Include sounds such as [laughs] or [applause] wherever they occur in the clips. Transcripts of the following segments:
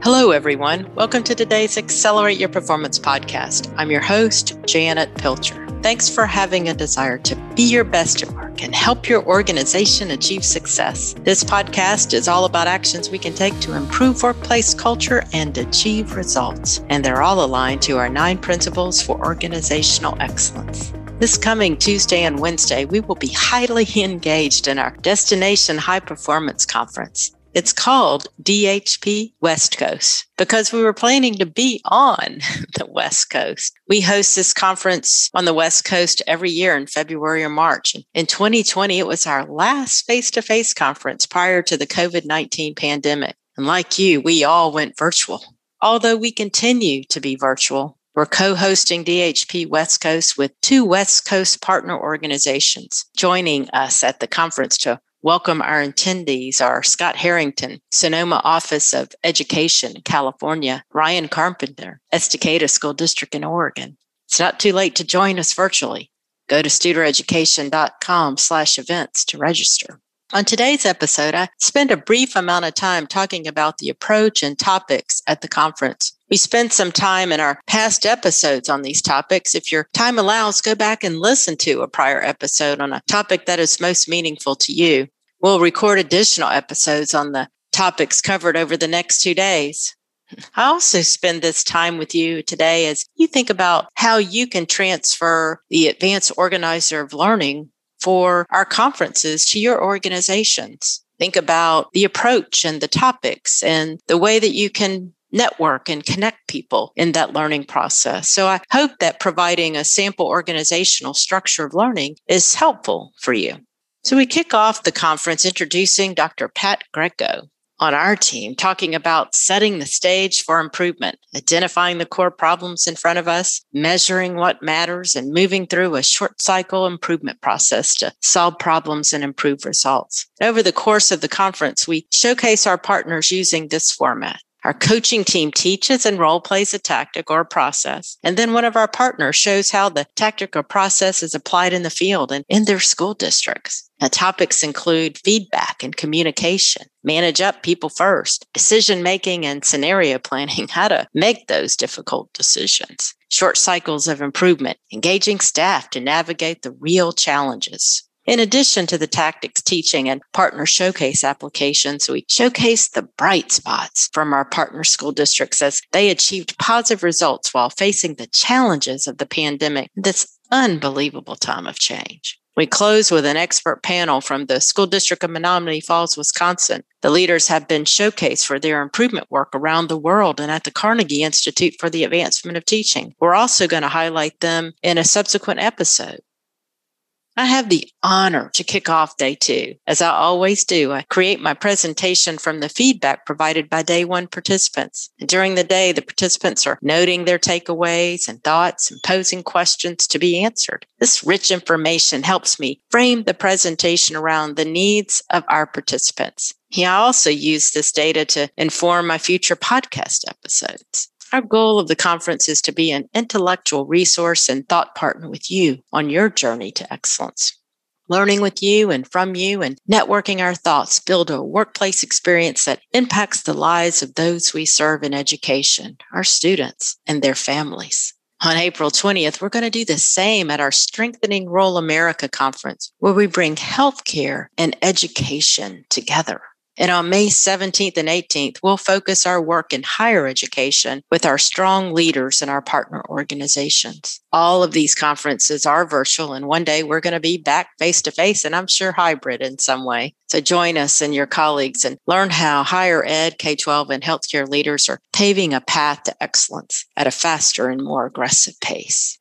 Hello, everyone. Welcome to today's Accelerate Your Performance podcast. I'm your host, Janet Pilcher. Thanks for having a desire to be your best at work and help your organization achieve success. This podcast is all about actions we can take to improve workplace culture and achieve results. And they're all aligned to our nine principles for organizational excellence. This coming Tuesday and Wednesday, we will be highly [laughs] engaged in our Destination High Performance Conference. It's called DHP West Coast because we were planning to be on [laughs] the West Coast. We host this conference on the West Coast every year in February or March. In 2020, it was our last face to face conference prior to the COVID 19 pandemic. And like you, we all went virtual. Although we continue to be virtual, we're co hosting DHP West Coast with two West Coast partner organizations joining us at the conference to welcome our attendees are Scott Harrington, Sonoma Office of Education, California, Ryan Carpenter, Estacada School District in Oregon. It's not too late to join us virtually. Go to studereducation.com slash events to register. On today's episode, I spent a brief amount of time talking about the approach and topics at the conference. We spent some time in our past episodes on these topics. If your time allows, go back and listen to a prior episode on a topic that is most meaningful to you. We'll record additional episodes on the topics covered over the next two days. I also spend this time with you today as you think about how you can transfer the advanced organizer of learning for our conferences to your organizations. Think about the approach and the topics and the way that you can network and connect people in that learning process. So I hope that providing a sample organizational structure of learning is helpful for you. So we kick off the conference introducing Dr. Pat Greco on our team talking about setting the stage for improvement, identifying the core problems in front of us, measuring what matters, and moving through a short cycle improvement process to solve problems and improve results. Over the course of the conference, we showcase our partners using this format. Our coaching team teaches and role plays a tactic or a process. And then one of our partners shows how the tactic or process is applied in the field and in their school districts. Now, topics include feedback and communication, manage up people first, decision making and scenario [laughs] planning, how to make those difficult decisions, short cycles of improvement, engaging staff to navigate the real challenges. In addition to the tactics teaching and partner showcase applications, we showcase the bright spots from our partner school districts as they achieved positive results while facing the challenges of the pandemic, this unbelievable time of change. We close with an expert panel from the School District of Menomonee Falls, Wisconsin. The leaders have been showcased for their improvement work around the world and at the Carnegie Institute for the Advancement of Teaching. We're also going to highlight them in a subsequent episode. I have the honor to kick off day two. As I always do, I create my presentation from the feedback provided by day one participants. During the day, the participants are noting their takeaways and thoughts and posing questions to be answered. This rich information helps me frame the presentation around the needs of our participants. I also use this data to inform my future podcast episodes. Our goal of the conference is to be an intellectual resource and thought partner with you on your journey to excellence. Learning with you and from you and networking our thoughts build a workplace experience that impacts the lives of those we serve in education, our students, and their families. On April 20th, we're going to do the same at our Strengthening Rural America conference, where we bring healthcare and education together. And on May 17th and 18th, we'll focus our work in higher education with our strong leaders and our partner organizations. All of these conferences are virtual, and one day we're going to be back face to face, and I'm sure hybrid in some way. So join us and your colleagues and learn how higher ed, K 12, and healthcare leaders are paving a path to excellence at a faster and more aggressive pace.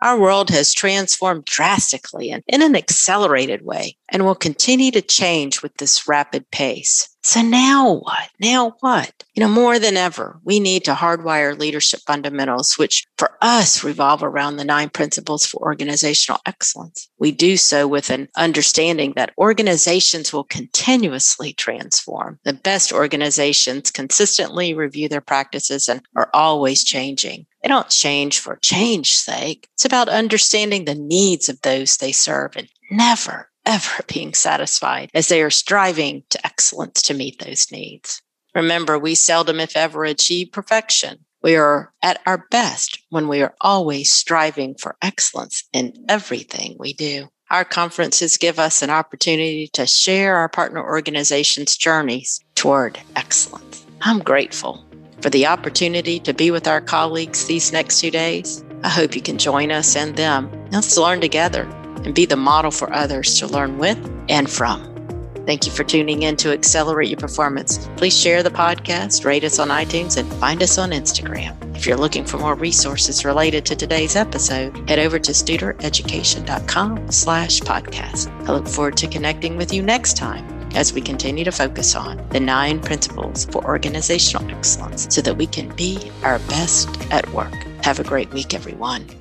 Our world has transformed drastically and in an accelerated way and will continue to change with this rapid pace. So now what? Now what? You know, more than ever, we need to hardwire leadership fundamentals, which for us revolve around the nine principles for organizational excellence. We do so with an understanding that organizations will continuously transform. The best organizations consistently review their practices and are always changing. They don't change for change's sake. It's about understanding the needs of those they serve and never, ever [laughs] being satisfied as they are striving to excellence to meet those needs. Remember, we seldom, if ever, achieve perfection. We are at our best when we are always striving for excellence in everything we do. Our conferences give us an opportunity to share our partner organizations' journeys toward excellence. I'm grateful for the opportunity to be with our colleagues these next two days. I hope you can join us and them. Let's learn together and be the model for others to learn with and from. Thank you for tuning in to Accelerate Your Performance. Please share the podcast, rate us on iTunes, and find us on Instagram. If you're looking for more resources related to today's episode, head over to studereducation.com slash podcast. I look forward to connecting with you next time as we continue to focus on the nine principles for organizational excellence so that we can be our best at work. Have a great week, everyone.